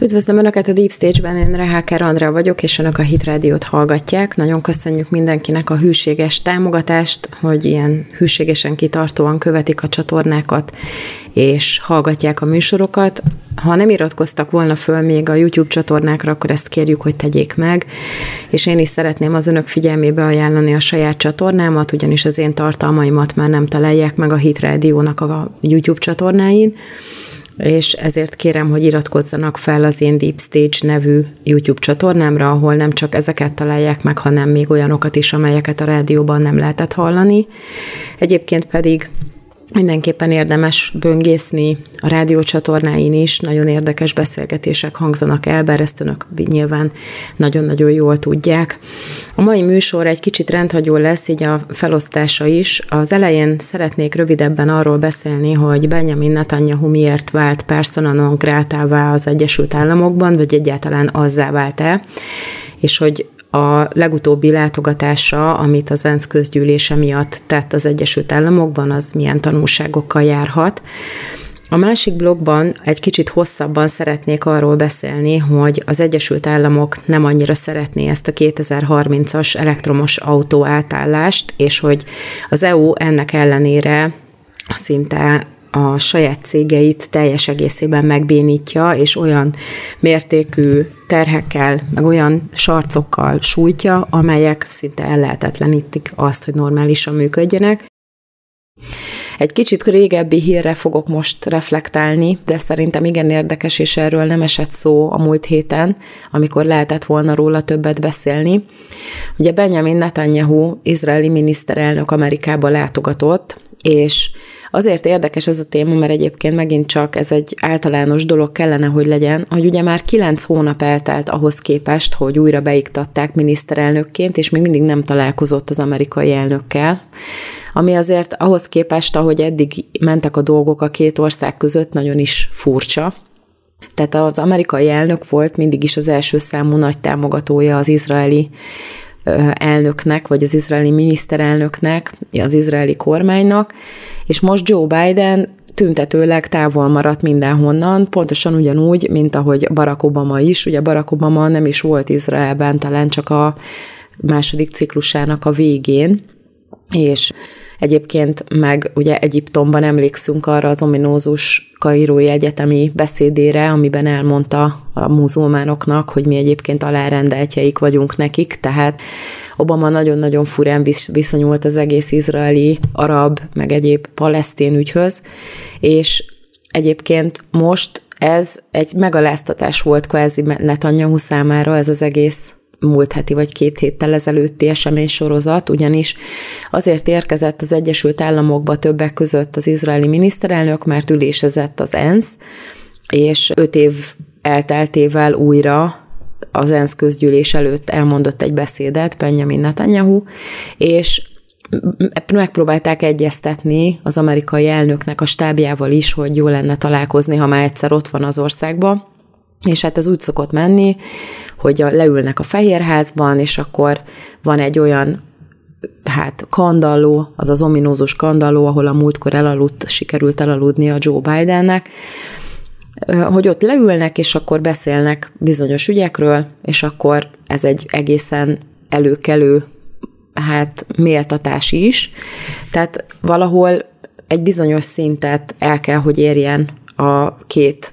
Üdvözlöm Önöket a Deep Stage-ben, én Reháker Andrea vagyok, és Önök a Hit Rádiót hallgatják. Nagyon köszönjük mindenkinek a hűséges támogatást, hogy ilyen hűségesen kitartóan követik a csatornákat, és hallgatják a műsorokat. Ha nem iratkoztak volna föl még a YouTube csatornákra, akkor ezt kérjük, hogy tegyék meg, és én is szeretném az Önök figyelmébe ajánlani a saját csatornámat, ugyanis az én tartalmaimat már nem találják meg a Hit Rádiónak a YouTube csatornáin, és ezért kérem, hogy iratkozzanak fel az én Deep Stage nevű YouTube csatornámra, ahol nem csak ezeket találják meg, hanem még olyanokat is, amelyeket a rádióban nem lehetett hallani. Egyébként pedig Mindenképpen érdemes böngészni a rádiócsatornáin is, nagyon érdekes beszélgetések hangzanak el, bár ezt önök nyilván nagyon-nagyon jól tudják. A mai műsor egy kicsit rendhagyó lesz, így a felosztása is. Az elején szeretnék rövidebben arról beszélni, hogy Benjamin Netanyahu miért vált persona non grátává az Egyesült Államokban, vagy egyáltalán azzá vált-e, és hogy a legutóbbi látogatása, amit az ENSZ közgyűlése miatt tett az Egyesült Államokban, az milyen tanulságokkal járhat. A másik blogban egy kicsit hosszabban szeretnék arról beszélni, hogy az Egyesült Államok nem annyira szeretné ezt a 2030-as elektromos autó átállást, és hogy az EU ennek ellenére szinte a saját cégeit teljes egészében megbénítja, és olyan mértékű terhekkel, meg olyan sarcokkal sújtja, amelyek szinte ellehetetlenítik azt, hogy normálisan működjenek. Egy kicsit régebbi hírre fogok most reflektálni, de szerintem igen érdekes, és erről nem esett szó a múlt héten, amikor lehetett volna róla többet beszélni. Ugye Benjamin Netanyahu, izraeli miniszterelnök Amerikába látogatott, és Azért érdekes ez a téma, mert egyébként megint csak ez egy általános dolog kellene, hogy legyen, hogy ugye már kilenc hónap eltelt ahhoz képest, hogy újra beiktatták miniszterelnökként, és még mindig nem találkozott az amerikai elnökkel, ami azért ahhoz képest, ahogy eddig mentek a dolgok a két ország között, nagyon is furcsa. Tehát az amerikai elnök volt mindig is az első számú nagy támogatója az izraeli elnöknek, vagy az izraeli miniszterelnöknek, az izraeli kormánynak, és most Joe Biden tüntetőleg távol maradt mindenhonnan, pontosan ugyanúgy, mint ahogy Barack Obama is. Ugye Barack Obama nem is volt Izraelben, talán csak a második ciklusának a végén, és Egyébként meg ugye Egyiptomban emlékszünk arra az ominózus kairói egyetemi beszédére, amiben elmondta a muzulmánoknak, hogy mi egyébként alárendeltjeik vagyunk nekik, tehát Obama nagyon-nagyon furán viszonyult az egész izraeli, arab, meg egyéb palesztén ügyhöz, és egyébként most ez egy megaláztatás volt kvázi Netanyahu számára ez az egész múlt heti vagy két héttel ezelőtti esemény sorozat, ugyanis azért érkezett az Egyesült Államokba többek között az izraeli miniszterelnök, mert ülésezett az ENSZ, és öt év elteltével újra az ENSZ közgyűlés előtt elmondott egy beszédet Benjamin Netanyahu, és megpróbálták egyeztetni az amerikai elnöknek a stábjával is, hogy jó lenne találkozni, ha már egyszer ott van az országban, és hát ez úgy szokott menni, hogy a, leülnek a Fehérházban, és akkor van egy olyan hát kandalló, az az ominózus kandalló, ahol a múltkor elaludt, sikerült elaludni a Joe Bidennek, hogy ott leülnek, és akkor beszélnek bizonyos ügyekről, és akkor ez egy egészen előkelő hát méltatás is. Tehát valahol egy bizonyos szintet el kell, hogy érjen a két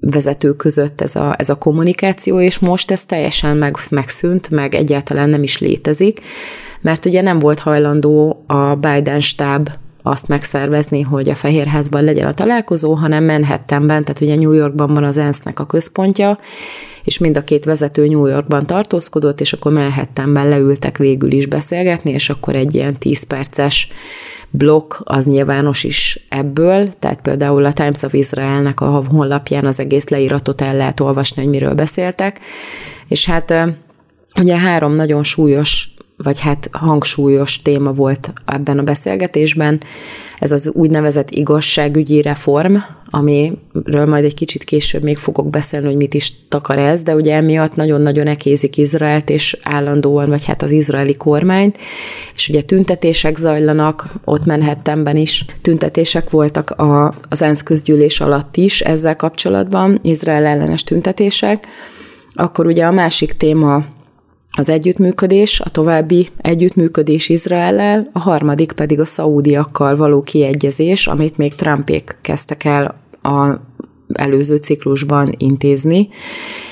vezető között ez a, ez a kommunikáció, és most ez teljesen meg, megszűnt, meg egyáltalán nem is létezik, mert ugye nem volt hajlandó a Biden stáb azt megszervezni, hogy a Fehérházban legyen a találkozó, hanem Manhattanben, tehát ugye New Yorkban van az ENSZ-nek a központja, és mind a két vezető New Yorkban tartózkodott, és akkor Manhattanben leültek végül is beszélgetni, és akkor egy ilyen 10 perces blokk az nyilvános is ebből, tehát például a Times of Israelnek a honlapján az egész leíratot el lehet olvasni, hogy miről beszéltek, és hát ugye három nagyon súlyos vagy hát hangsúlyos téma volt ebben a beszélgetésben, ez az úgynevezett igazságügyi reform, amiről majd egy kicsit később még fogok beszélni, hogy mit is takar ez, de ugye emiatt nagyon-nagyon ekézik Izraelt, és állandóan, vagy hát az izraeli kormányt, és ugye tüntetések zajlanak, ott Manhattanben is tüntetések voltak a, az ENSZ közgyűlés alatt is ezzel kapcsolatban, Izrael ellenes tüntetések, akkor ugye a másik téma az együttműködés, a további együttműködés Izraellel, a harmadik pedig a szaúdiakkal való kiegyezés, amit még Trumpék kezdtek el a előző ciklusban intézni,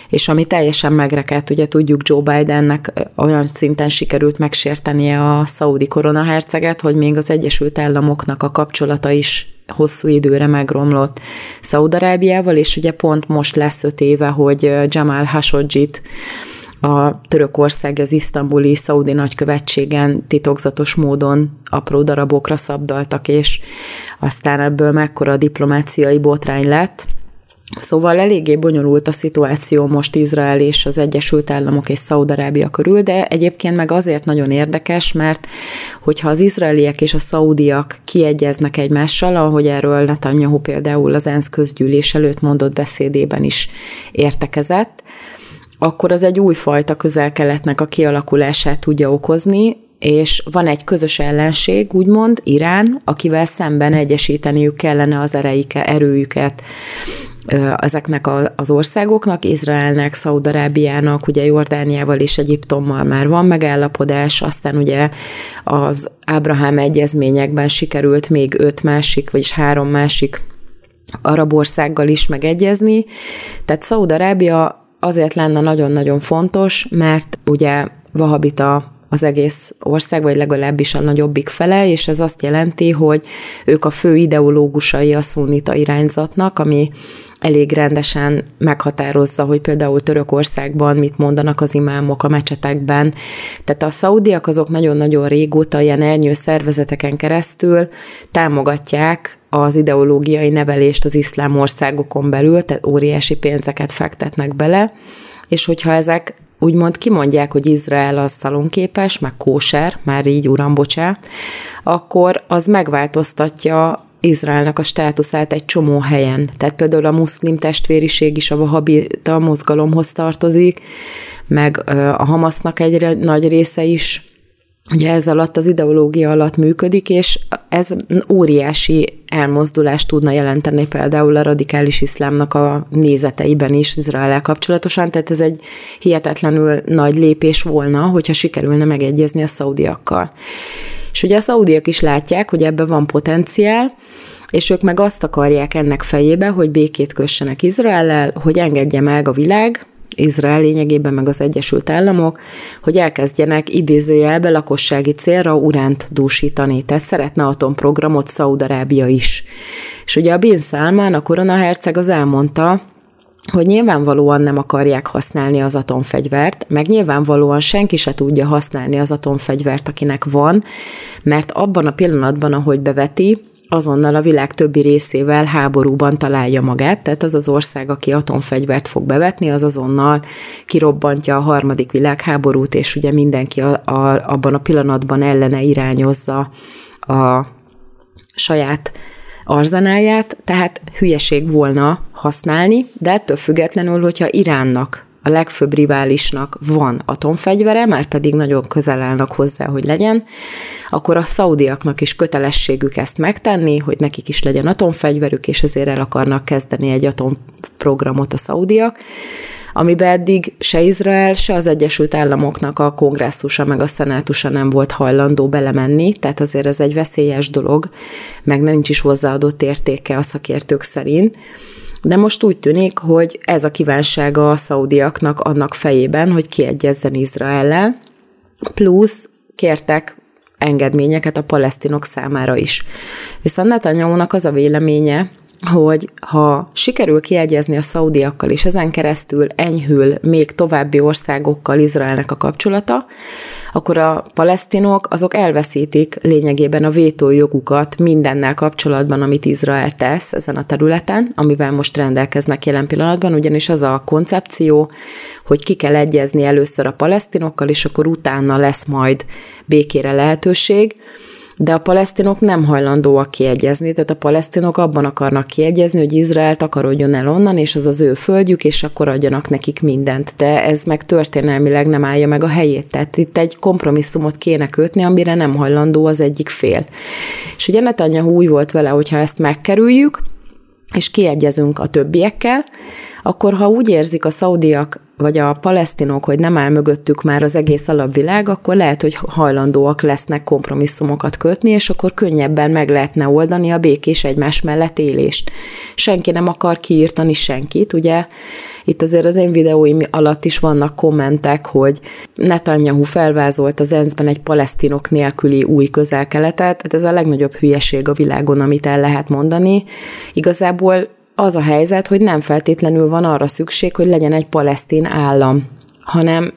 és ami teljesen megrekedt, ugye tudjuk Joe Bidennek olyan szinten sikerült megsértenie a szaudi koronaherceget, hogy még az Egyesült Államoknak a kapcsolata is hosszú időre megromlott Szaudarábiával, és ugye pont most lesz öt éve, hogy Jamal Khashoggi-t a Törökország az isztambuli szaudi nagykövetségen titokzatos módon apró darabokra szabdaltak, és aztán ebből mekkora diplomáciai botrány lett. Szóval eléggé bonyolult a szituáció most Izrael és az Egyesült Államok és Szaudarábia körül, de egyébként meg azért nagyon érdekes, mert hogyha az izraeliek és a szaudiak kiegyeznek egymással, ahogy erről Netanyahu például az ENSZ közgyűlés előtt mondott beszédében is értekezett, akkor az egy újfajta közel-keletnek a kialakulását tudja okozni, és van egy közös ellenség, úgymond, Irán, akivel szemben egyesíteniük kellene az ereike, erőjüket ezeknek az országoknak, Izraelnek, Szaudarábiának, ugye Jordániával és Egyiptommal már van megállapodás, aztán ugye az Ábrahám egyezményekben sikerült még öt másik, vagyis három másik arab országgal is megegyezni. Tehát Szaudarábia azért lenne nagyon-nagyon fontos, mert ugye vahabita az egész ország, vagy legalábbis a nagyobbik fele, és ez azt jelenti, hogy ők a fő ideológusai a szunnita irányzatnak, ami elég rendesen meghatározza, hogy például Törökországban mit mondanak az imámok a mecsetekben. Tehát a szaudiak azok nagyon-nagyon régóta ilyen ernyő szervezeteken keresztül támogatják az ideológiai nevelést az iszlám országokon belül, tehát óriási pénzeket fektetnek bele, és hogyha ezek úgymond kimondják, hogy Izrael az szalonképes, meg kóser, már így uram, bocsá, akkor az megváltoztatja Izraelnek a státuszát egy csomó helyen. Tehát például a muszlim testvériség is a vahabita mozgalomhoz tartozik, meg a Hamasznak egy nagy része is ugye ez alatt az ideológia alatt működik, és ez óriási elmozdulást tudna jelenteni például a radikális iszlámnak a nézeteiben is Izrael kapcsolatosan, tehát ez egy hihetetlenül nagy lépés volna, hogyha sikerülne megegyezni a szaudiakkal. És ugye a szaudiak is látják, hogy ebben van potenciál, és ők meg azt akarják ennek fejébe, hogy békét kössenek Izraellel, hogy engedje meg a világ, Izrael lényegében meg az Egyesült Államok, hogy elkezdjenek idézőjelbe lakossági célra uránt dúsítani. Tehát szeretne atomprogramot Szaudarábia is. És ugye a Bin Salman, a koronaherceg az elmondta, hogy nyilvánvalóan nem akarják használni az atomfegyvert, meg nyilvánvalóan senki se tudja használni az atomfegyvert, akinek van, mert abban a pillanatban, ahogy beveti, azonnal a világ többi részével háborúban találja magát, tehát az az ország, aki atomfegyvert fog bevetni, az azonnal kirobbantja a harmadik világháborút, és ugye mindenki a, a, abban a pillanatban ellene irányozza a saját arzenáját, tehát hülyeség volna használni, de ettől függetlenül, hogyha Iránnak a legfőbb riválisnak van atomfegyvere, már pedig nagyon közel állnak hozzá, hogy legyen, akkor a szaudiaknak is kötelességük ezt megtenni, hogy nekik is legyen atomfegyverük, és ezért el akarnak kezdeni egy atomprogramot a szaudiak, amiben eddig se Izrael, se az Egyesült Államoknak a kongresszusa meg a szenátusa nem volt hajlandó belemenni, tehát azért ez egy veszélyes dolog, meg nincs is hozzáadott értéke a szakértők szerint. De most úgy tűnik, hogy ez a kívánsága a szaudiaknak annak fejében, hogy kiegyezzen Izraellel, plusz kértek engedményeket a palesztinok számára is. Viszont netanyahu az a véleménye, hogy ha sikerül kiegyezni a szaudiakkal, és ezen keresztül enyhül még további országokkal Izraelnek a kapcsolata, akkor a palesztinok azok elveszítik lényegében a vétójogukat mindennel kapcsolatban, amit Izrael tesz ezen a területen, amivel most rendelkeznek jelen pillanatban, ugyanis az a koncepció, hogy ki kell egyezni először a palesztinokkal, és akkor utána lesz majd békére lehetőség, de a palesztinok nem hajlandóak kiegyezni, tehát a palesztinok abban akarnak kiegyezni, hogy Izrael takarodjon el onnan, és az az ő földjük, és akkor adjanak nekik mindent. De ez meg történelmileg nem állja meg a helyét. Tehát itt egy kompromisszumot kéne kötni, amire nem hajlandó az egyik fél. És ugye Netanyahu úgy volt vele, hogyha ezt megkerüljük, és kiegyezünk a többiekkel, akkor ha úgy érzik a szaudiak vagy a palesztinok, hogy nem áll mögöttük már az egész alapvilág, akkor lehet, hogy hajlandóak lesznek kompromisszumokat kötni, és akkor könnyebben meg lehetne oldani a békés egymás mellett élést. Senki nem akar kiírtani senkit, ugye itt azért az én videóim alatt is vannak kommentek, hogy Netanyahu felvázolt az ENSZ-ben egy palesztinok nélküli új közel-keletet, tehát ez a legnagyobb hülyeség a világon, amit el lehet mondani. Igazából az a helyzet, hogy nem feltétlenül van arra szükség, hogy legyen egy palesztin állam, hanem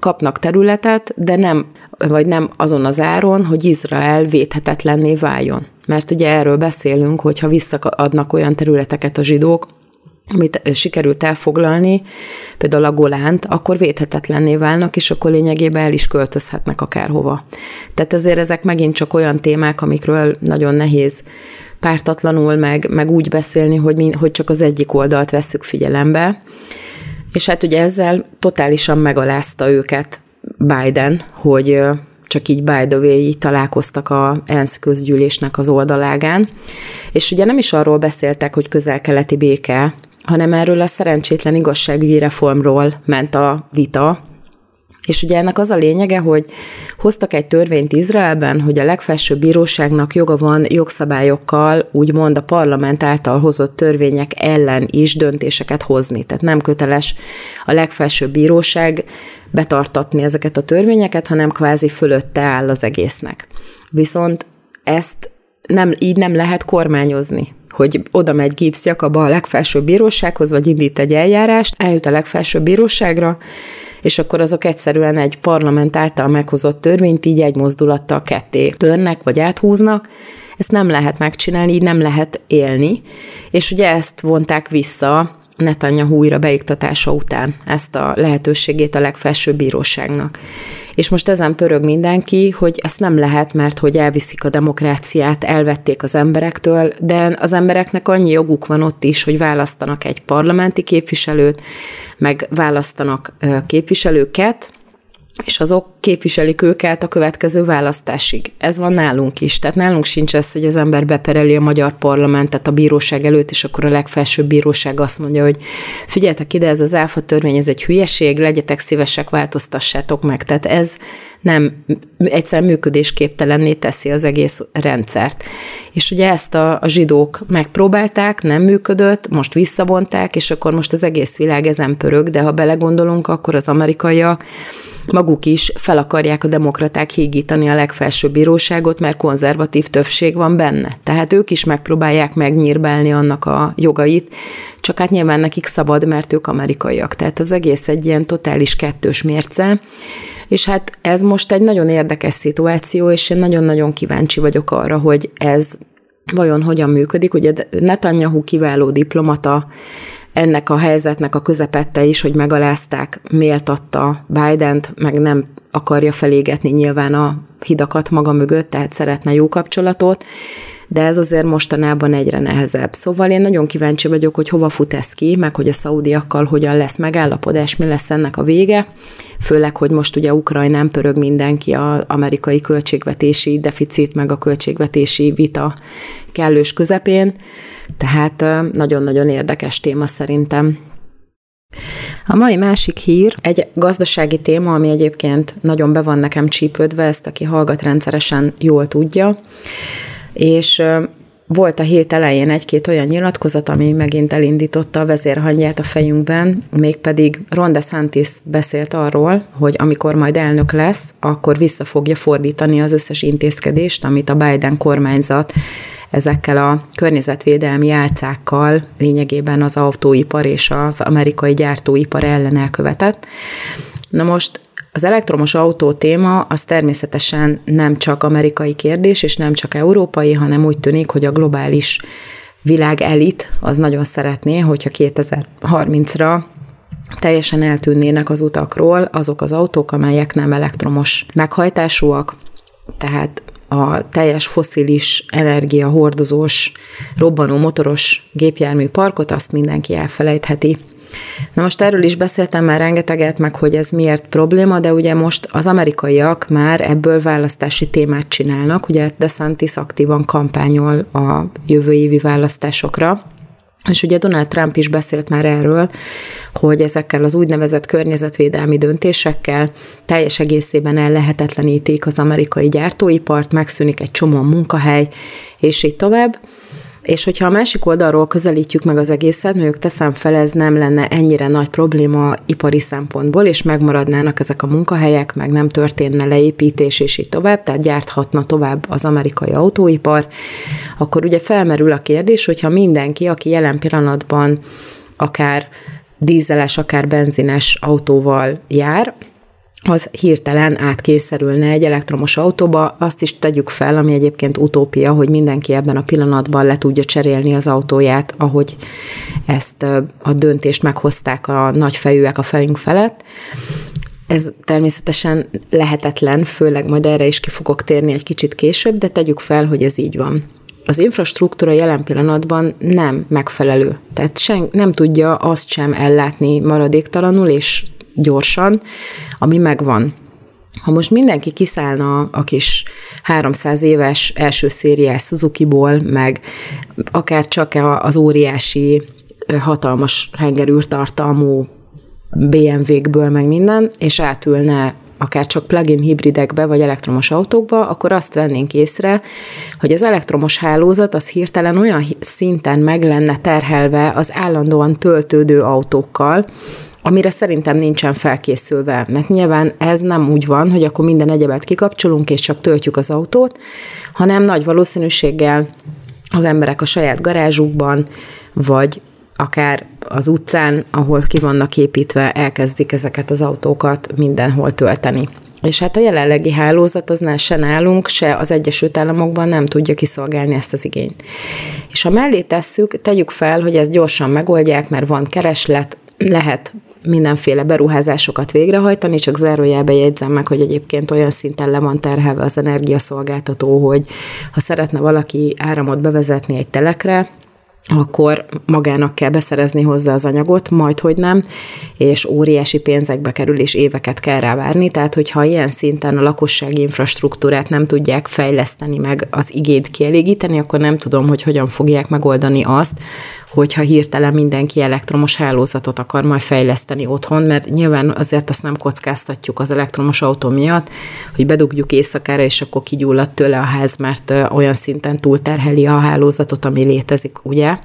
kapnak területet, de nem, vagy nem azon az áron, hogy Izrael védhetetlenné váljon. Mert ugye erről beszélünk, hogyha visszaadnak olyan területeket a zsidók, amit sikerült elfoglalni, például a Golánt, akkor védhetetlenné válnak, és akkor lényegében el is költözhetnek akárhova. Tehát ezért ezek megint csak olyan témák, amikről nagyon nehéz pártatlanul, meg, meg úgy beszélni, hogy, mi, hogy csak az egyik oldalt vesszük figyelembe. És hát ugye ezzel totálisan megalázta őket Biden, hogy csak így by the way, találkoztak a ENSZ közgyűlésnek az oldalágán. És ugye nem is arról beszéltek, hogy közel-keleti béke, hanem erről a szerencsétlen igazságügyi reformról ment a vita, és ugye ennek az a lényege, hogy hoztak egy törvényt Izraelben, hogy a legfelsőbb bíróságnak joga van jogszabályokkal, úgymond a parlament által hozott törvények ellen is döntéseket hozni. Tehát nem köteles a legfelsőbb bíróság betartatni ezeket a törvényeket, hanem kvázi fölötte áll az egésznek. Viszont ezt nem, így nem lehet kormányozni hogy oda megy Gibbs Jakaba a legfelsőbb bírósághoz, vagy indít egy eljárást, eljut a legfelsőbb bíróságra, és akkor azok egyszerűen egy parlament által meghozott törvényt így egy mozdulattal ketté törnek, vagy áthúznak, ezt nem lehet megcsinálni, így nem lehet élni, és ugye ezt vonták vissza Netanyahu újra beiktatása után, ezt a lehetőségét a legfelsőbb bíróságnak. És most ezen pörög mindenki, hogy ezt nem lehet, mert hogy elviszik a demokráciát, elvették az emberektől, de az embereknek annyi joguk van ott is, hogy választanak egy parlamenti képviselőt, meg választanak képviselőket, és azok képviselik őket a következő választásig. Ez van nálunk is. Tehát nálunk sincs ez, hogy az ember bepereli a magyar parlamentet a bíróság előtt, és akkor a legfelsőbb bíróság azt mondja, hogy figyeljetek ide, ez az áfa törvény, ez egy hülyeség, legyetek szívesek, változtassátok meg. Tehát ez nem egyszer működésképtelenné teszi az egész rendszert. És ugye ezt a, a zsidók megpróbálták, nem működött, most visszavonták, és akkor most az egész világ ezen pörög, de ha belegondolunk, akkor az amerikaiak maguk is fel akarják a demokraták hígítani a legfelsőbb bíróságot, mert konzervatív többség van benne. Tehát ők is megpróbálják megnyírbálni annak a jogait, csak hát nyilván nekik szabad, mert ők amerikaiak. Tehát az egész egy ilyen totális kettős mérce, és hát ez most egy nagyon érdekes szituáció, és én nagyon-nagyon kíváncsi vagyok arra, hogy ez vajon hogyan működik. Ugye Netanyahu kiváló diplomata, ennek a helyzetnek a közepette is, hogy megalázták, méltatta Biden-t, meg nem akarja felégetni nyilván a hidakat maga mögött, tehát szeretne jó kapcsolatot, de ez azért mostanában egyre nehezebb. Szóval én nagyon kíváncsi vagyok, hogy hova fut ez ki, meg hogy a szaudiakkal hogyan lesz megállapodás, mi lesz ennek a vége, főleg, hogy most ugye Ukrajnán pörög mindenki az amerikai költségvetési deficit, meg a költségvetési vita kellős közepén, tehát nagyon-nagyon érdekes téma szerintem. A mai másik hír egy gazdasági téma, ami egyébként nagyon be van nekem csípődve, ezt aki hallgat rendszeresen jól tudja, és volt a hét elején egy-két olyan nyilatkozat, ami megint elindította a vezérhangját a fejünkben, mégpedig Ron DeSantis beszélt arról, hogy amikor majd elnök lesz, akkor vissza fogja fordítani az összes intézkedést, amit a Biden kormányzat ezekkel a környezetvédelmi álcákkal lényegében az autóipar és az amerikai gyártóipar ellen elkövetett. Na most az elektromos autó téma az természetesen nem csak amerikai kérdés, és nem csak európai, hanem úgy tűnik, hogy a globális világ elit az nagyon szeretné, hogyha 2030-ra teljesen eltűnnének az utakról azok az autók, amelyek nem elektromos meghajtásúak, tehát a teljes foszilis energia hordozós, robbanó motoros gépjármű parkot, azt mindenki elfelejtheti. Na most erről is beszéltem már rengeteget, meg hogy ez miért probléma, de ugye most az amerikaiak már ebből választási témát csinálnak, ugye DeSantis aktívan kampányol a jövő évi választásokra, és ugye Donald Trump is beszélt már erről, hogy ezekkel az úgynevezett környezetvédelmi döntésekkel teljes egészében ellehetetlenítik az amerikai gyártóipart, megszűnik egy csomó munkahely, és így tovább. És hogyha a másik oldalról közelítjük meg az egészet, mondjuk teszem fel, ez nem lenne ennyire nagy probléma ipari szempontból, és megmaradnának ezek a munkahelyek, meg nem történne leépítés, és így tovább, tehát gyárthatna tovább az amerikai autóipar, akkor ugye felmerül a kérdés, hogyha mindenki, aki jelen pillanatban akár dízeles, akár benzines autóval jár, az hirtelen átkényszerülne egy elektromos autóba, azt is tegyük fel, ami egyébként utópia, hogy mindenki ebben a pillanatban le tudja cserélni az autóját, ahogy ezt a döntést meghozták a nagyfejűek a fejünk felett. Ez természetesen lehetetlen, főleg majd erre is ki fogok térni egy kicsit később, de tegyük fel, hogy ez így van. Az infrastruktúra jelen pillanatban nem megfelelő. Tehát sen, nem tudja azt sem ellátni maradéktalanul és gyorsan, ami megvan. Ha most mindenki kiszállna a kis 300 éves első szériás Suzuki-ból, meg akár csak az óriási, hatalmas hengerűrtartalmú BMW-kből, meg minden, és átülne akár csak plug-in hibridekbe vagy elektromos autókba, akkor azt vennénk észre, hogy az elektromos hálózat az hirtelen olyan szinten meg lenne terhelve az állandóan töltődő autókkal, amire szerintem nincsen felkészülve, mert nyilván ez nem úgy van, hogy akkor minden egyebet kikapcsolunk, és csak töltjük az autót, hanem nagy valószínűséggel az emberek a saját garázsukban, vagy akár az utcán, ahol ki vannak építve, elkezdik ezeket az autókat mindenhol tölteni. És hát a jelenlegi hálózat az se nálunk, se az Egyesült Államokban nem tudja kiszolgálni ezt az igényt. És ha mellé tesszük, tegyük fel, hogy ezt gyorsan megoldják, mert van kereslet, lehet mindenféle beruházásokat végrehajtani, csak zárójelbe jegyzem meg, hogy egyébként olyan szinten le van terhelve az energiaszolgáltató, hogy ha szeretne valaki áramot bevezetni egy telekre, akkor magának kell beszerezni hozzá az anyagot, majd hogy nem, és óriási pénzekbe kerül, és éveket kell rá várni. Tehát, hogyha ilyen szinten a lakossági infrastruktúrát nem tudják fejleszteni meg az igényt kielégíteni, akkor nem tudom, hogy hogyan fogják megoldani azt, hogyha hirtelen mindenki elektromos hálózatot akar majd fejleszteni otthon, mert nyilván azért azt nem kockáztatjuk az elektromos autó miatt, hogy bedugjuk éjszakára, és akkor kigyullad tőle a ház, mert olyan szinten túlterheli a hálózatot, ami létezik, ugye?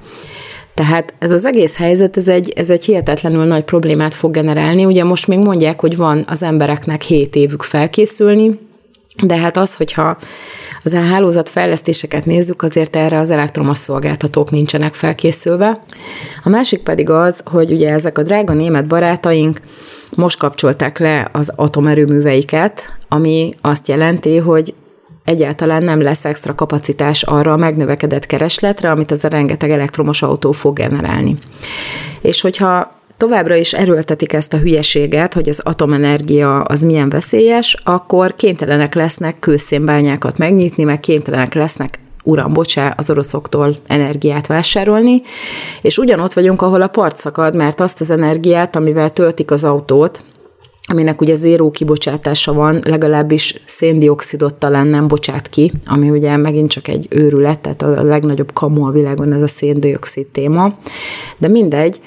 Tehát ez az egész helyzet, ez egy, ez egy hihetetlenül nagy problémát fog generálni. Ugye most még mondják, hogy van az embereknek 7 évük felkészülni, de hát az, hogyha az hálózat fejlesztéseket nézzük, azért erre az elektromos szolgáltatók nincsenek felkészülve. A másik pedig az, hogy ugye ezek a drága német barátaink most kapcsolták le az atomerőműveiket, ami azt jelenti, hogy egyáltalán nem lesz extra kapacitás arra a megnövekedett keresletre, amit ez a rengeteg elektromos autó fog generálni. És hogyha továbbra is erőltetik ezt a hülyeséget, hogy az atomenergia az milyen veszélyes, akkor kénytelenek lesznek kőszénbányákat megnyitni, meg kénytelenek lesznek uram, bocsá, az oroszoktól energiát vásárolni, és ugyanott vagyunk, ahol a part szakad, mert azt az energiát, amivel töltik az autót, aminek ugye zéró kibocsátása van, legalábbis széndiokszidot talán nem bocsát ki, ami ugye megint csak egy őrület, tehát a legnagyobb kamu a világon ez a széndiokszid téma, de mindegy,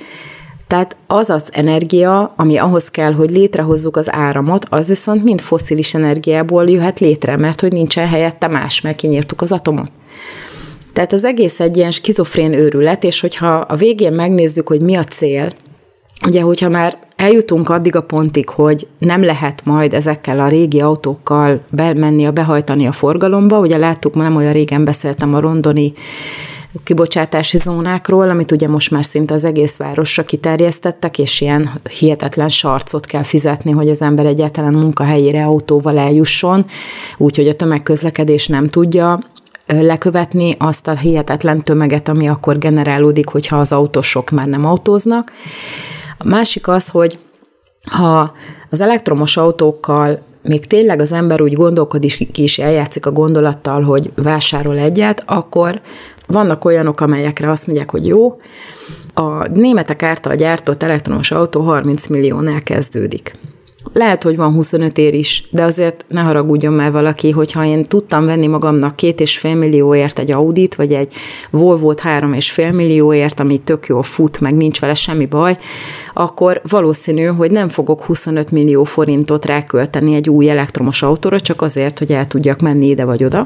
tehát az az energia, ami ahhoz kell, hogy létrehozzuk az áramot, az viszont mind foszilis energiából jöhet létre, mert hogy nincsen helyette más, mert kinyírtuk az atomot. Tehát az egész egy ilyen skizofrén őrület, és hogyha a végén megnézzük, hogy mi a cél, ugye, hogyha már eljutunk addig a pontig, hogy nem lehet majd ezekkel a régi autókkal bemenni, a behajtani a forgalomba, ugye láttuk, nem olyan régen beszéltem a rondoni kibocsátási zónákról, amit ugye most már szinte az egész városra kiterjesztettek, és ilyen hihetetlen sarcot kell fizetni, hogy az ember egyáltalán munkahelyére autóval eljusson, úgyhogy a tömegközlekedés nem tudja lekövetni azt a hihetetlen tömeget, ami akkor generálódik, hogyha az autósok már nem autóznak. A másik az, hogy ha az elektromos autókkal még tényleg az ember úgy gondolkodik és eljátszik a gondolattal, hogy vásárol egyet, akkor vannak olyanok, amelyekre azt mondják, hogy jó, a németek által gyártott elektromos autó 30 milliónál kezdődik. Lehet, hogy van 25 ér is, de azért ne haragudjon már valaki, hogyha én tudtam venni magamnak két és fél millióért egy Audit, vagy egy Volvo-t három és fél millióért, ami tök jól fut, meg nincs vele semmi baj, akkor valószínű, hogy nem fogok 25 millió forintot rákölteni egy új elektromos autóra, csak azért, hogy el tudjak menni ide vagy oda.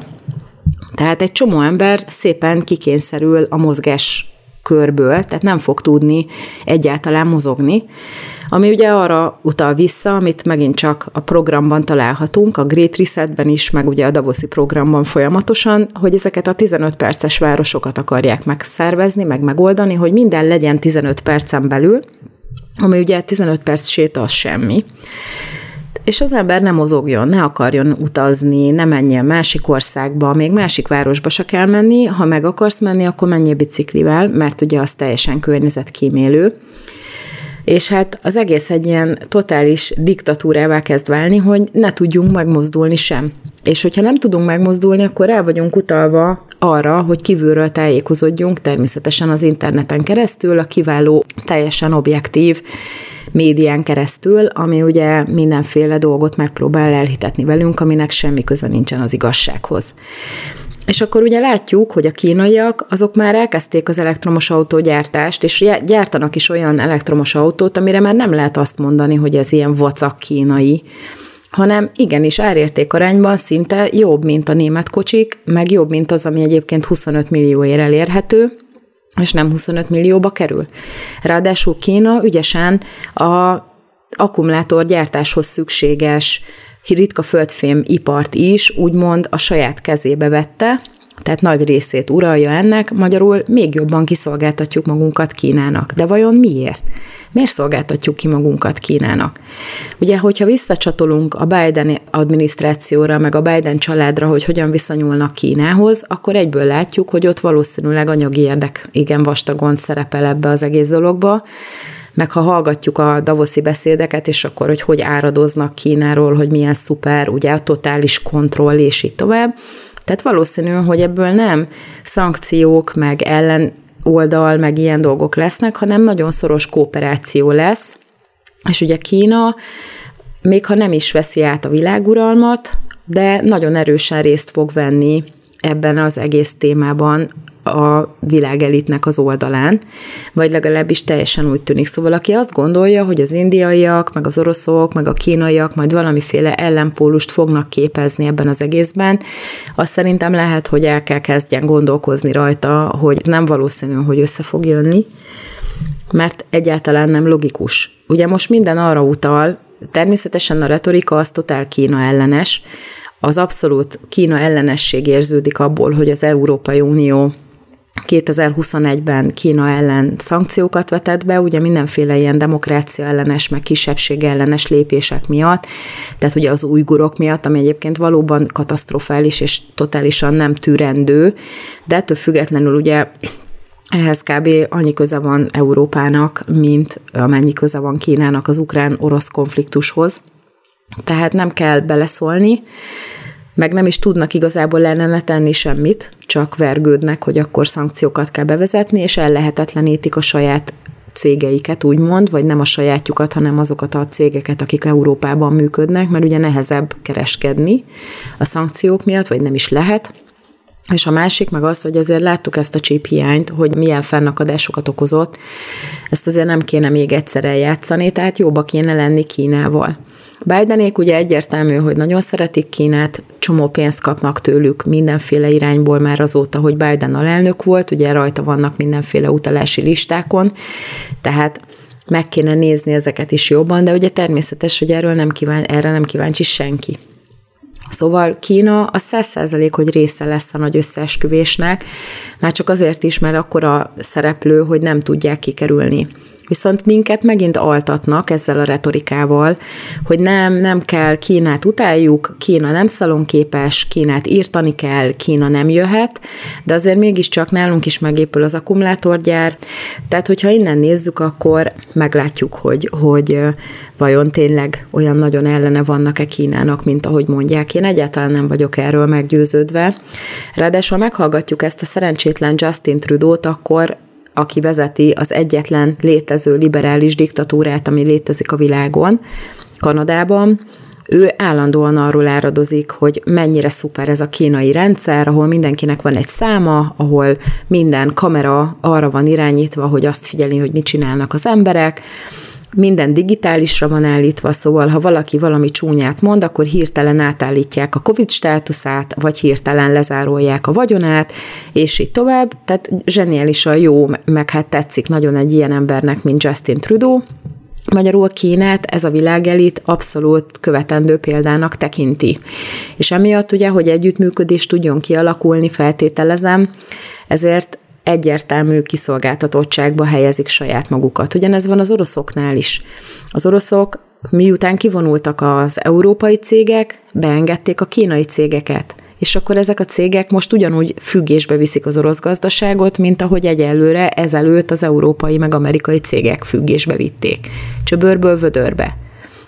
Tehát egy csomó ember szépen kikényszerül a mozgás körből, tehát nem fog tudni egyáltalán mozogni, ami ugye arra utal vissza, amit megint csak a programban találhatunk, a Great Resetben is, meg ugye a Davoszi programban folyamatosan, hogy ezeket a 15 perces városokat akarják megszervezni, meg megoldani, hogy minden legyen 15 percen belül, ami ugye 15 perc séta az semmi és az ember nem mozogjon, ne akarjon utazni, ne menjen másik országba, még másik városba se kell menni, ha meg akarsz menni, akkor menjél biciklivel, mert ugye az teljesen környezetkímélő. És hát az egész egy ilyen totális diktatúrává kezd válni, hogy ne tudjunk megmozdulni sem. És hogyha nem tudunk megmozdulni, akkor el vagyunk utalva arra, hogy kívülről tájékozódjunk, természetesen az interneten keresztül, a kiváló, teljesen objektív médián keresztül, ami ugye mindenféle dolgot megpróbál elhitetni velünk, aminek semmi köze nincsen az igazsághoz. És akkor ugye látjuk, hogy a kínaiak azok már elkezdték az elektromos autógyártást, és gyártanak is olyan elektromos autót, amire már nem lehet azt mondani, hogy ez ilyen vacak kínai, hanem igenis árérték arányban szinte jobb, mint a német kocsik, meg jobb, mint az, ami egyébként 25 millióért elérhető, és nem 25 millióba kerül. Ráadásul Kína ügyesen a akkumulátorgyártáshoz szükséges ritka földfém ipart is úgymond a saját kezébe vette, tehát nagy részét uralja ennek, magyarul még jobban kiszolgáltatjuk magunkat Kínának. De vajon miért? Miért szolgáltatjuk ki magunkat Kínának? Ugye, hogyha visszacsatolunk a Biden adminisztrációra, meg a Biden családra, hogy hogyan viszonyulnak Kínához, akkor egyből látjuk, hogy ott valószínűleg anyagi érdek igen vastagon szerepel ebbe az egész dologba, meg ha hallgatjuk a davoszi beszédeket, és akkor, hogy hogy áradoznak Kínáról, hogy milyen szuper, ugye a totális kontroll, és így tovább, tehát valószínű, hogy ebből nem szankciók, meg ellen oldal, meg ilyen dolgok lesznek, hanem nagyon szoros kooperáció lesz. És ugye Kína, még ha nem is veszi át a világuralmat, de nagyon erősen részt fog venni ebben az egész témában a világelitnek az oldalán, vagy legalábbis teljesen úgy tűnik. Szóval aki azt gondolja, hogy az indiaiak, meg az oroszok, meg a kínaiak majd valamiféle ellenpólust fognak képezni ebben az egészben, azt szerintem lehet, hogy el kell kezdjen gondolkozni rajta, hogy nem valószínű, hogy össze fog jönni, mert egyáltalán nem logikus. Ugye most minden arra utal, természetesen a retorika az totál Kína ellenes, az abszolút Kína ellenesség érződik abból, hogy az Európai Unió 2021-ben Kína ellen szankciókat vetett be, ugye mindenféle ilyen demokrácia ellenes, meg kisebbség ellenes lépések miatt, tehát ugye az újgurok miatt, ami egyébként valóban katasztrofális és totálisan nem tűrendő, de ettől függetlenül ugye ehhez kb. annyi köze van Európának, mint amennyi köze van Kínának az ukrán-orosz konfliktushoz. Tehát nem kell beleszólni, meg nem is tudnak igazából ellene tenni semmit, csak vergődnek, hogy akkor szankciókat kell bevezetni, és ellehetetlenítik a saját cégeiket, úgymond, vagy nem a sajátjukat, hanem azokat a cégeket, akik Európában működnek, mert ugye nehezebb kereskedni a szankciók miatt, vagy nem is lehet. És a másik meg az, hogy azért láttuk ezt a chip hiányt, hogy milyen fennakadásokat okozott, ezt azért nem kéne még egyszer eljátszani, tehát jóba kéne lenni Kínával. Bidenék ugye egyértelmű, hogy nagyon szeretik Kínát, csomó pénzt kapnak tőlük mindenféle irányból már azóta, hogy Biden alelnök volt, ugye rajta vannak mindenféle utalási listákon, tehát meg kéne nézni ezeket is jobban, de ugye természetes, hogy erről nem kíván, erre nem kíváncsi senki. Szóval Kína a száz százalék, hogy része lesz a nagy összeesküvésnek, már csak azért is, mert akkora szereplő, hogy nem tudják kikerülni. Viszont minket megint altatnak ezzel a retorikával, hogy nem, nem kell, Kínát utáljuk, Kína nem szalonképes, Kínát írtani kell, Kína nem jöhet, de azért mégiscsak nálunk is megépül az akkumulátorgyár. Tehát, hogyha innen nézzük, akkor meglátjuk, hogy, hogy vajon tényleg olyan nagyon ellene vannak-e Kínának, mint ahogy mondják. Én egyáltalán nem vagyok erről meggyőződve. Ráadásul meghallgatjuk ezt a szerencsétlen Justin Trudeau-t, akkor aki vezeti az egyetlen létező liberális diktatúrát, ami létezik a világon, Kanadában, ő állandóan arról áradozik, hogy mennyire szuper ez a kínai rendszer, ahol mindenkinek van egy száma, ahol minden kamera arra van irányítva, hogy azt figyeli, hogy mit csinálnak az emberek, minden digitálisra van állítva, szóval ha valaki valami csúnyát mond, akkor hirtelen átállítják a COVID státuszát, vagy hirtelen lezárolják a vagyonát, és így tovább. Tehát zseniálisan jó, meg hát tetszik nagyon egy ilyen embernek, mint Justin Trudeau, Magyarul Kínát ez a világelit abszolút követendő példának tekinti. És emiatt ugye, hogy együttműködés tudjon kialakulni, feltételezem, ezért egyértelmű kiszolgáltatottságba helyezik saját magukat. Ugyanez van az oroszoknál is. Az oroszok miután kivonultak az európai cégek, beengedték a kínai cégeket. És akkor ezek a cégek most ugyanúgy függésbe viszik az orosz gazdaságot, mint ahogy egyelőre ezelőtt az európai meg amerikai cégek függésbe vitték. Csöbörből vödörbe.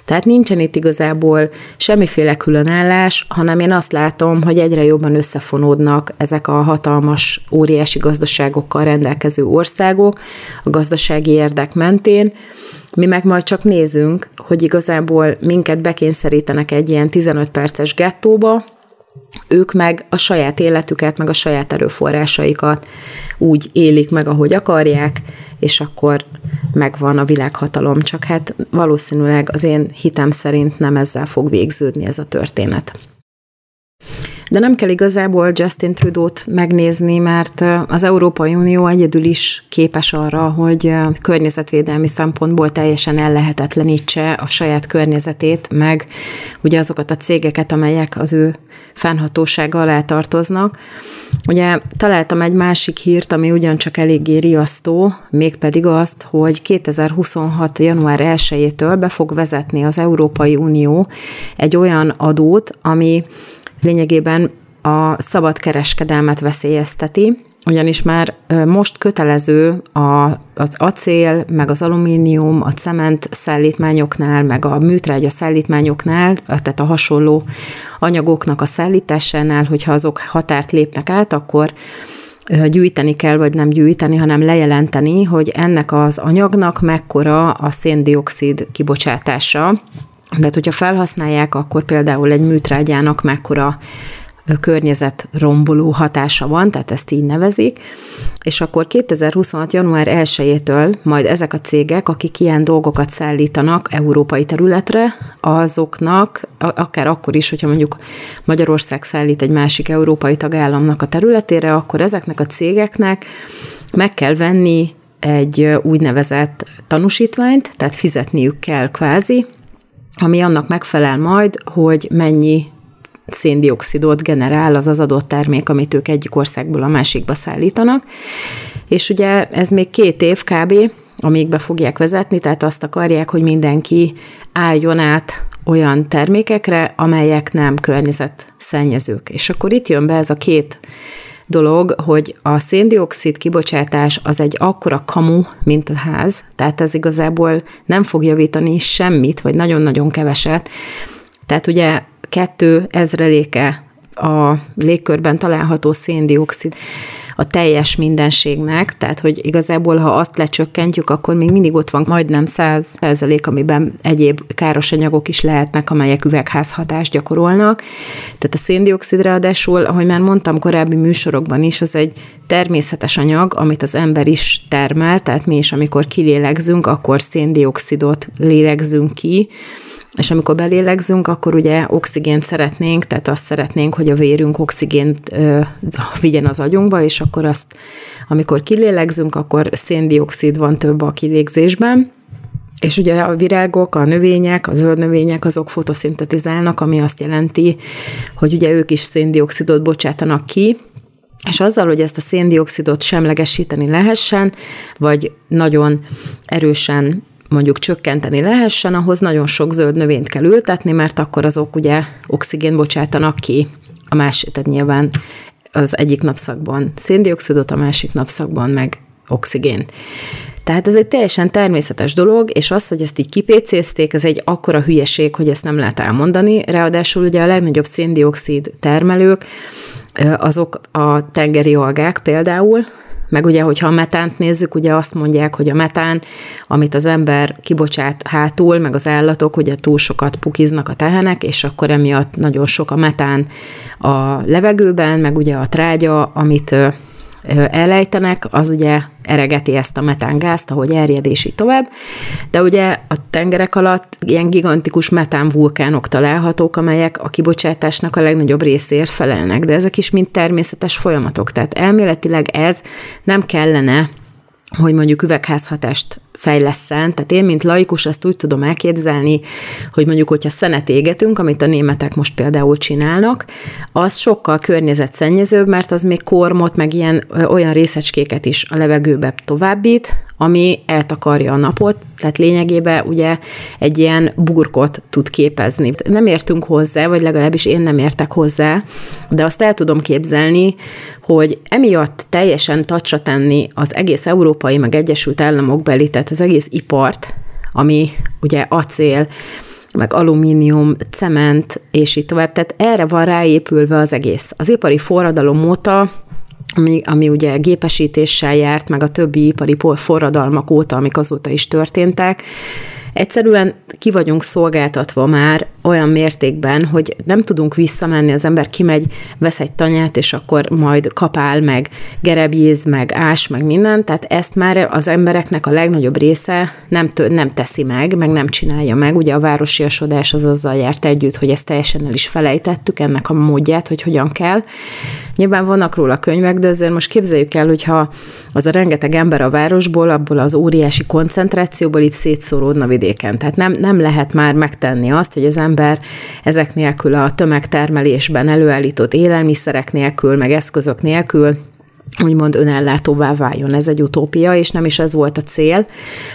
Tehát nincsen itt igazából semmiféle különállás, hanem én azt látom, hogy egyre jobban összefonódnak ezek a hatalmas, óriási gazdaságokkal rendelkező országok a gazdasági érdek mentén, mi meg majd csak nézünk, hogy igazából minket bekényszerítenek egy ilyen 15 perces gettóba, ők meg a saját életüket, meg a saját erőforrásaikat úgy élik meg, ahogy akarják, és akkor megvan a világhatalom. Csak hát valószínűleg az én hitem szerint nem ezzel fog végződni ez a történet. De nem kell igazából Justin Trudeau-t megnézni, mert az Európai Unió egyedül is képes arra, hogy környezetvédelmi szempontból teljesen ellehetetlenítse a saját környezetét, meg ugye azokat a cégeket, amelyek az ő fennhatósága alá tartoznak. Ugye találtam egy másik hírt, ami ugyancsak eléggé riasztó, mégpedig azt, hogy 2026. január 1-től be fog vezetni az Európai Unió egy olyan adót, ami lényegében a szabad kereskedelmet veszélyezteti, ugyanis már most kötelező a, az acél, meg az alumínium, a cement szállítmányoknál, meg a műtrágya szállítmányoknál, tehát a hasonló anyagoknak a szállításánál, hogyha azok határt lépnek át, akkor gyűjteni kell, vagy nem gyűjteni, hanem lejelenteni, hogy ennek az anyagnak mekkora a széndiokszid kibocsátása, tehát, hogyha felhasználják, akkor például egy műtrágyának mekkora környezet romboló hatása van, tehát ezt így nevezik, és akkor 2026. január 1-től majd ezek a cégek, akik ilyen dolgokat szállítanak európai területre, azoknak, akár akkor is, hogyha mondjuk Magyarország szállít egy másik európai tagállamnak a területére, akkor ezeknek a cégeknek meg kell venni egy úgynevezett tanúsítványt, tehát fizetniük kell kvázi, ami annak megfelel majd, hogy mennyi széndiokszidot generál az az adott termék, amit ők egyik országból a másikba szállítanak. És ugye ez még két év kb., amíg be fogják vezetni, tehát azt akarják, hogy mindenki álljon át olyan termékekre, amelyek nem környezetszennyezők. És akkor itt jön be ez a két dolog, hogy a széndiokszid kibocsátás az egy akkora kamu, mint a ház, tehát ez igazából nem fog javítani semmit, vagy nagyon-nagyon keveset. Tehát ugye kettő ezreléke a légkörben található széndiokszid a teljes mindenségnek, tehát hogy igazából, ha azt lecsökkentjük, akkor még mindig ott van majdnem 100 százalék, amiben egyéb káros anyagok is lehetnek, amelyek üvegházhatást gyakorolnak. Tehát a széndiokszid ráadásul, ahogy már mondtam korábbi műsorokban is, az egy természetes anyag, amit az ember is termel, tehát mi is, amikor kilélegzünk, akkor széndiokszidot lélegzünk ki, és amikor belélegzünk, akkor ugye oxigént szeretnénk, tehát azt szeretnénk, hogy a vérünk oxigént ö, vigyen az agyunkba, és akkor azt, amikor kilélegzünk, akkor széndiokszid van több a kilégzésben, És ugye a virágok, a növények, a zöld növények, azok fotoszintetizálnak, ami azt jelenti, hogy ugye ők is széndiokszidot bocsátanak ki, és azzal, hogy ezt a széndiokszidot semlegesíteni lehessen, vagy nagyon erősen mondjuk csökkenteni lehessen, ahhoz nagyon sok zöld növényt kell ültetni, mert akkor azok ugye oxigén bocsátanak ki a másik, tehát nyilván az egyik napszakban széndiokszidot, a másik napszakban meg oxigént. Tehát ez egy teljesen természetes dolog, és az, hogy ezt így kipécézték, ez egy akkora hülyeség, hogy ezt nem lehet elmondani. Ráadásul ugye a legnagyobb széndiokszid termelők, azok a tengeri algák például, meg ugye, hogyha a metánt nézzük, ugye azt mondják, hogy a metán, amit az ember kibocsát hátul, meg az állatok, ugye túl sokat pukiznak a tehenek, és akkor emiatt nagyon sok a metán a levegőben, meg ugye a trágya, amit elejtenek, az ugye eregeti ezt a metángázt, ahogy erjed és így tovább. De ugye a tengerek alatt ilyen gigantikus metánvulkánok találhatók, amelyek a kibocsátásnak a legnagyobb részért felelnek, de ezek is mind természetes folyamatok. Tehát elméletileg ez nem kellene hogy mondjuk üvegházhatást fejleszen. Tehát én, mint laikus, ezt úgy tudom elképzelni, hogy mondjuk, hogyha szenet égetünk, amit a németek most például csinálnak, az sokkal környezetszennyezőbb, mert az még kormot, meg ilyen olyan részecskéket is a levegőbe továbbít, ami eltakarja a napot, tehát lényegében ugye egy ilyen burkot tud képezni. Nem értünk hozzá, vagy legalábbis én nem értek hozzá, de azt el tudom képzelni, hogy emiatt teljesen tacsra tenni az egész európai, meg Egyesült Államok beli, tehát az egész ipart, ami ugye acél, meg alumínium, cement, és így tovább. Tehát erre van ráépülve az egész. Az ipari forradalom óta ami, ami ugye gépesítéssel járt, meg a többi ipari forradalmak óta, amik azóta is történtek, Egyszerűen ki vagyunk szolgáltatva már olyan mértékben, hogy nem tudunk visszamenni, az ember kimegy, vesz egy tanyát, és akkor majd kapál, meg gerebjéz, meg ás, meg minden, tehát ezt már az embereknek a legnagyobb része nem, tő, nem teszi meg, meg nem csinálja meg. Ugye a városiasodás az azzal járt együtt, hogy ezt teljesen el is felejtettük, ennek a módját, hogy hogyan kell. Nyilván vannak róla könyvek, de azért most képzeljük el, hogyha az a rengeteg ember a városból, abból az óriási koncentrációból itt szétszóródna vidéken. Tehát nem, nem lehet már megtenni azt, hogy az ember ezek nélkül a tömegtermelésben előállított élelmiszerek nélkül, meg eszközök nélkül úgymond önellátóvá váljon. Ez egy utópia, és nem is ez volt a cél,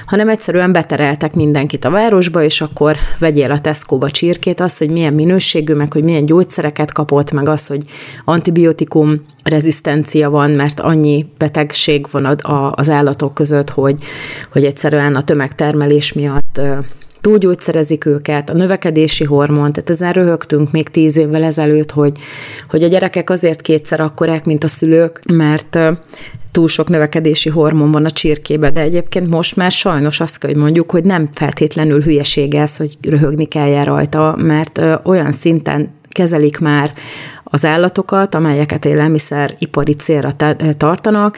hanem egyszerűen betereltek mindenkit a városba, és akkor vegyél a Tesco-ba csirkét, az, hogy milyen minőségű, meg hogy milyen gyógyszereket kapott, meg az, hogy antibiotikum rezisztencia van, mert annyi betegség van az állatok között, hogy, hogy egyszerűen a tömegtermelés miatt túlgyógyszerezik őket, a növekedési hormon, tehát ezen röhögtünk még tíz évvel ezelőtt, hogy, hogy a gyerekek azért kétszer akkorák, mint a szülők, mert túl sok növekedési hormon van a csirkébe, de egyébként most már sajnos azt kell, hogy mondjuk, hogy nem feltétlenül hülyeség ez, hogy röhögni kell rajta, mert olyan szinten kezelik már az állatokat, amelyeket élelmiszer ipari célra tartanak,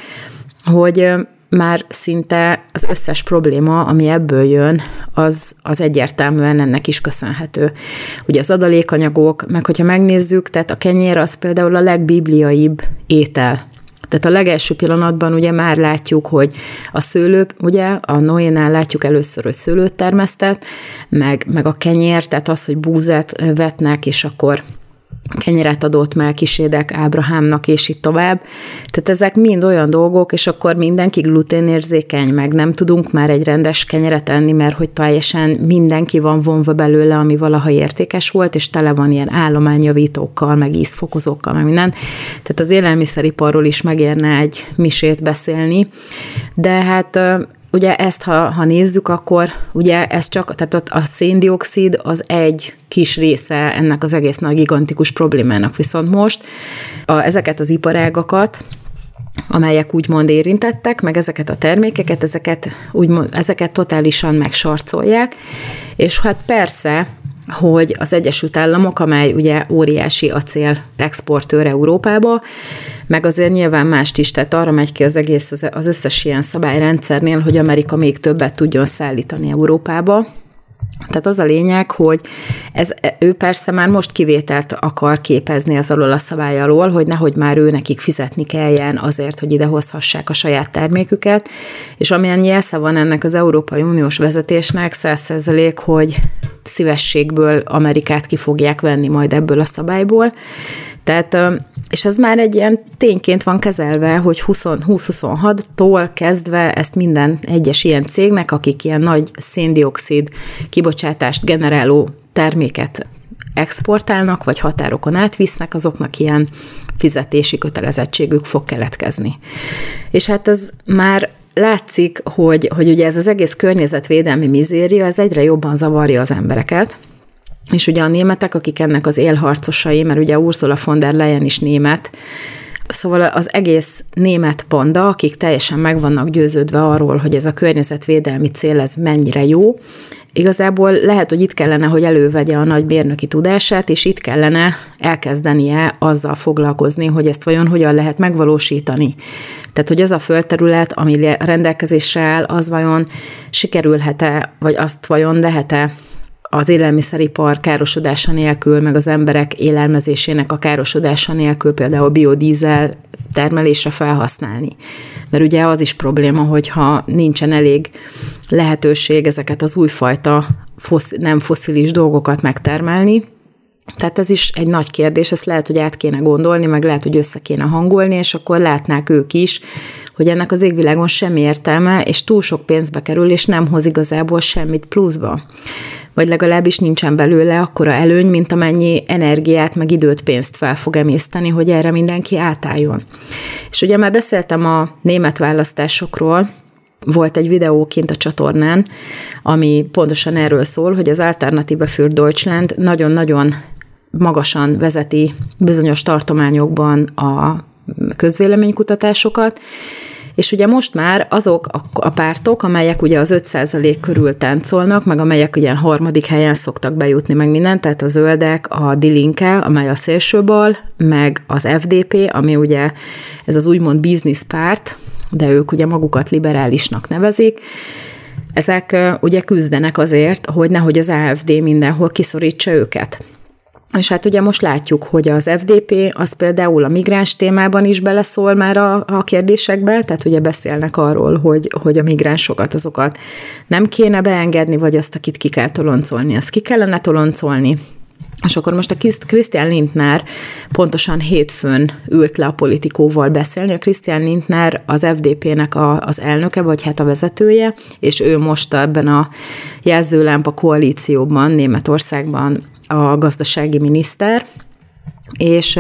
hogy már szinte az összes probléma, ami ebből jön, az, az egyértelműen ennek is köszönhető. Ugye az adalékanyagok, meg hogyha megnézzük, tehát a kenyér az például a legbibliaibb étel. Tehát a legelső pillanatban ugye már látjuk, hogy a szőlő, ugye a Noénál látjuk először, hogy szőlőt termesztett, meg, meg a kenyér, tehát az, hogy búzát vetnek, és akkor kenyeret adott Melkisédek Ábrahámnak, és itt tovább. Tehát ezek mind olyan dolgok, és akkor mindenki gluténérzékeny, meg nem tudunk már egy rendes kenyeret enni, mert hogy teljesen mindenki van vonva belőle, ami valaha értékes volt, és tele van ilyen állományjavítókkal, meg ízfokozókkal, meg minden. Tehát az élelmiszeriparról is megérne egy misét beszélni. De hát ugye ezt, ha, ha nézzük, akkor ugye ez csak, tehát a, széndiokszid az egy kis része ennek az egész nagy gigantikus problémának. Viszont most a, ezeket az iparágakat, amelyek úgymond érintettek, meg ezeket a termékeket, ezeket, úgymond, ezeket totálisan megsarcolják, és hát persze hogy az Egyesült Államok, amely ugye óriási acél exportőr Európába, meg azért nyilván mást is, tehát arra megy ki az egész, az összes ilyen szabályrendszernél, hogy Amerika még többet tudjon szállítani Európába, Tehát az a lényeg, hogy ez, ő persze már most kivételt akar képezni az alól a szabály alól, hogy nehogy már ő nekik fizetni kelljen azért, hogy ide hozhassák a saját terméküket, és amilyen jelsze van ennek az Európai Uniós vezetésnek, százszerzelék, hogy szívességből Amerikát ki fogják venni majd ebből a szabályból. Tehát, és ez már egy ilyen tényként van kezelve, hogy 2026-tól kezdve ezt minden egyes ilyen cégnek, akik ilyen nagy széndiokszid kibocsátást generáló terméket exportálnak, vagy határokon átvisznek, azoknak ilyen fizetési kötelezettségük fog keletkezni. És hát ez már látszik, hogy, hogy ugye ez az egész környezetvédelmi mizéria, ez egyre jobban zavarja az embereket, és ugye a németek, akik ennek az élharcosai, mert ugye Ursula von der Leyen is német, Szóval az egész német panda, akik teljesen meg vannak győződve arról, hogy ez a környezetvédelmi cél ez mennyire jó, igazából lehet, hogy itt kellene, hogy elővegye a nagy mérnöki tudását, és itt kellene elkezdenie azzal foglalkozni, hogy ezt vajon hogyan lehet megvalósítani. Tehát, hogy az a földterület, ami rendelkezésre áll, az vajon sikerülhet-e, vagy azt vajon lehet-e az élelmiszeripar károsodása nélkül, meg az emberek élelmezésének a károsodása nélkül például biodízel termelésre felhasználni. Mert ugye az is probléma, hogyha nincsen elég lehetőség ezeket az újfajta fosz, nem foszilis dolgokat megtermelni, tehát ez is egy nagy kérdés, ezt lehet, hogy át kéne gondolni, meg lehet, hogy össze kéne hangolni, és akkor látnák ők is, hogy ennek az égvilágon semmi értelme, és túl sok pénzbe kerül, és nem hoz igazából semmit pluszba vagy legalábbis nincsen belőle akkora előny, mint amennyi energiát, meg időt, pénzt fel fog emészteni, hogy erre mindenki átálljon. És ugye már beszéltem a német választásokról, volt egy videó kint a csatornán, ami pontosan erről szól, hogy az Alternative für Deutschland nagyon-nagyon magasan vezeti bizonyos tartományokban a közvéleménykutatásokat, és ugye most már azok a pártok, amelyek ugye az 5% körül táncolnak, meg amelyek ugye harmadik helyen szoktak bejutni, meg minden, tehát a zöldek, a Dilinke, amely a szélsőbal, meg az FDP, ami ugye ez az úgymond bizniszpárt, de ők ugye magukat liberálisnak nevezik, ezek ugye küzdenek azért, hogy nehogy az AFD mindenhol kiszorítsa őket. És hát ugye most látjuk, hogy az FDP az például a migráns témában is beleszól már a, a kérdésekbe, tehát ugye beszélnek arról, hogy, hogy a migránsokat azokat nem kéne beengedni, vagy azt, akit ki kell toloncolni, azt ki kellene toloncolni. És akkor most a Christian Lindner pontosan hétfőn ült le a politikóval beszélni. A Christian Lindner az FDP-nek a, az elnöke, vagy hát a vezetője, és ő most ebben a jelzőlámpa koalícióban Németországban a gazdasági miniszter, és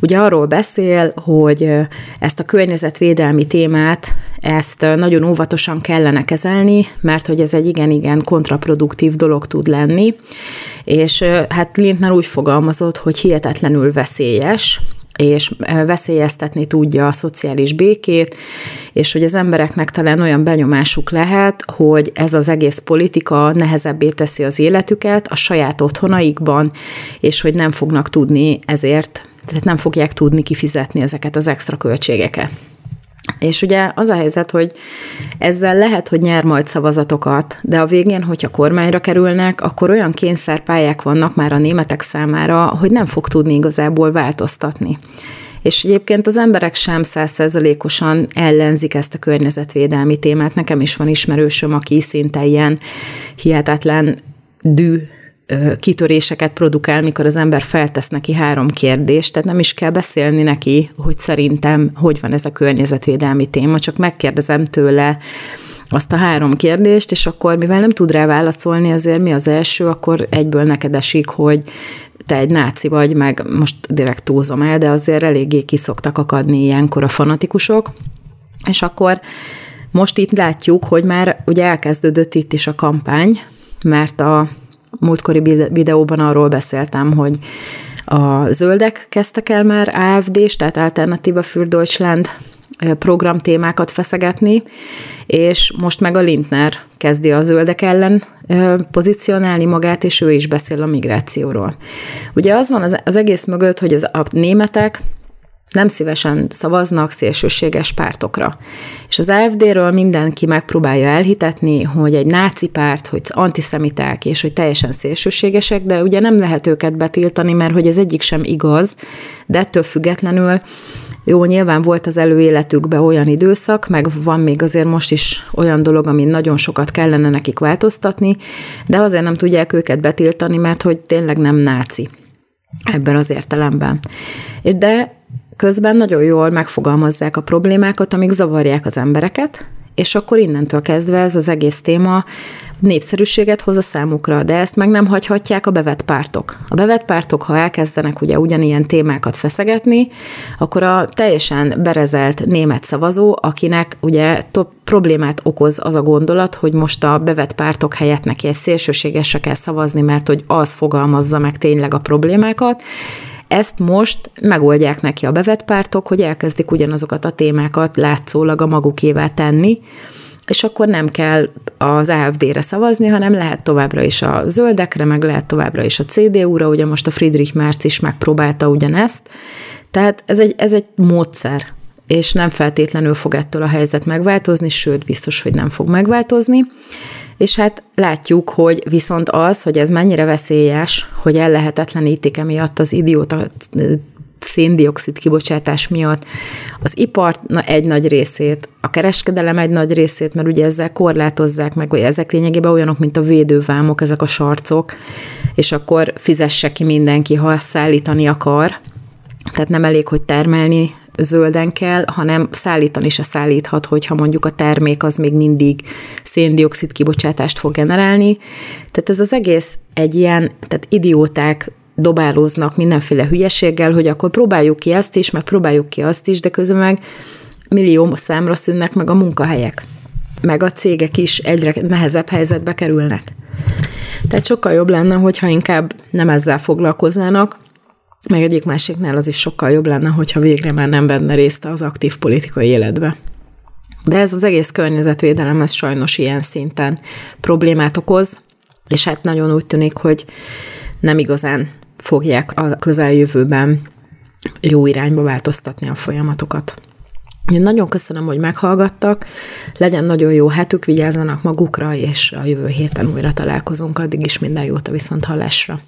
ugye arról beszél, hogy ezt a környezetvédelmi témát, ezt nagyon óvatosan kellene kezelni, mert hogy ez egy igen-igen kontraproduktív dolog tud lenni, és hát Lindner úgy fogalmazott, hogy hihetetlenül veszélyes, és veszélyeztetni tudja a szociális békét, és hogy az embereknek talán olyan benyomásuk lehet, hogy ez az egész politika nehezebbé teszi az életüket a saját otthonaikban, és hogy nem fognak tudni ezért, tehát nem fogják tudni kifizetni ezeket az extra költségeket. És ugye az a helyzet, hogy ezzel lehet, hogy nyer majd szavazatokat, de a végén, hogyha kormányra kerülnek, akkor olyan kényszerpályák vannak már a németek számára, hogy nem fog tudni igazából változtatni. És egyébként az emberek sem százszerzalékosan ellenzik ezt a környezetvédelmi témát. Nekem is van ismerősöm, aki szinte ilyen hihetetlen dű kitöréseket produkál, mikor az ember feltesz neki három kérdést, tehát nem is kell beszélni neki, hogy szerintem hogy van ez a környezetvédelmi téma, csak megkérdezem tőle azt a három kérdést, és akkor mivel nem tud rá válaszolni, azért mi az első, akkor egyből neked esik, hogy te egy náci vagy, meg most direkt túlzom el, de azért eléggé kiszoktak akadni ilyenkor a fanatikusok, és akkor most itt látjuk, hogy már ugye elkezdődött itt is a kampány, mert a múltkori videóban arról beszéltem, hogy a zöldek kezdtek el már AFD-s, tehát Alternativa für Deutschland programtémákat feszegetni, és most meg a Lindner kezdi a zöldek ellen pozícionálni magát, és ő is beszél a migrációról. Ugye az van az, az egész mögött, hogy az, a németek nem szívesen szavaznak szélsőséges pártokra. És az AFD-ről mindenki megpróbálja elhitetni, hogy egy náci párt, hogy antiszemiták, és hogy teljesen szélsőségesek, de ugye nem lehet őket betiltani, mert hogy ez egyik sem igaz, de ettől függetlenül jó, nyilván volt az előéletükben olyan időszak, meg van még azért most is olyan dolog, amin nagyon sokat kellene nekik változtatni, de azért nem tudják őket betiltani, mert hogy tényleg nem náci ebben az értelemben. De közben nagyon jól megfogalmazzák a problémákat, amik zavarják az embereket, és akkor innentől kezdve ez az egész téma népszerűséget hoz a számukra, de ezt meg nem hagyhatják a bevett pártok. A bevett pártok, ha elkezdenek ugye ugyanilyen témákat feszegetni, akkor a teljesen berezelt német szavazó, akinek ugye problémát okoz az a gondolat, hogy most a bevett pártok helyett neki egy szélsőségesre kell szavazni, mert hogy az fogalmazza meg tényleg a problémákat, ezt most megoldják neki a bevett pártok, hogy elkezdik ugyanazokat a témákat látszólag a magukévá tenni, és akkor nem kell az AFD-re szavazni, hanem lehet továbbra is a zöldekre, meg lehet továbbra is a CDU-ra, ugye most a Friedrich Merz is megpróbálta ugyanezt. Tehát ez egy, ez egy módszer, és nem feltétlenül fog ettől a helyzet megváltozni, sőt, biztos, hogy nem fog megváltozni. És hát látjuk, hogy viszont az, hogy ez mennyire veszélyes, hogy ellehetetlenítik emiatt az idióta széndiokszid kibocsátás miatt az ipart na, egy nagy részét, a kereskedelem egy nagy részét, mert ugye ezzel korlátozzák meg, hogy ezek lényegében olyanok, mint a védővámok, ezek a sarcok, és akkor fizesse ki mindenki, ha szállítani akar. Tehát nem elég, hogy termelni zölden kell, hanem szállítani se szállíthat, hogyha mondjuk a termék az még mindig széndiokszid kibocsátást fog generálni. Tehát ez az egész egy ilyen, tehát idióták dobálóznak mindenféle hülyeséggel, hogy akkor próbáljuk ki ezt is, meg próbáljuk ki azt is, de közben meg millió számra szűnnek meg a munkahelyek. Meg a cégek is egyre nehezebb helyzetbe kerülnek. Tehát sokkal jobb lenne, hogyha inkább nem ezzel foglalkoznának, meg egyik másiknál az is sokkal jobb lenne, hogyha végre már nem venne részt az aktív politikai életbe. De ez az egész környezetvédelem, ez sajnos ilyen szinten problémát okoz, és hát nagyon úgy tűnik, hogy nem igazán fogják a közeljövőben jó irányba változtatni a folyamatokat. Én nagyon köszönöm, hogy meghallgattak, legyen nagyon jó hetük, vigyázzanak magukra, és a jövő héten újra találkozunk, addig is minden jót a viszont hallásra.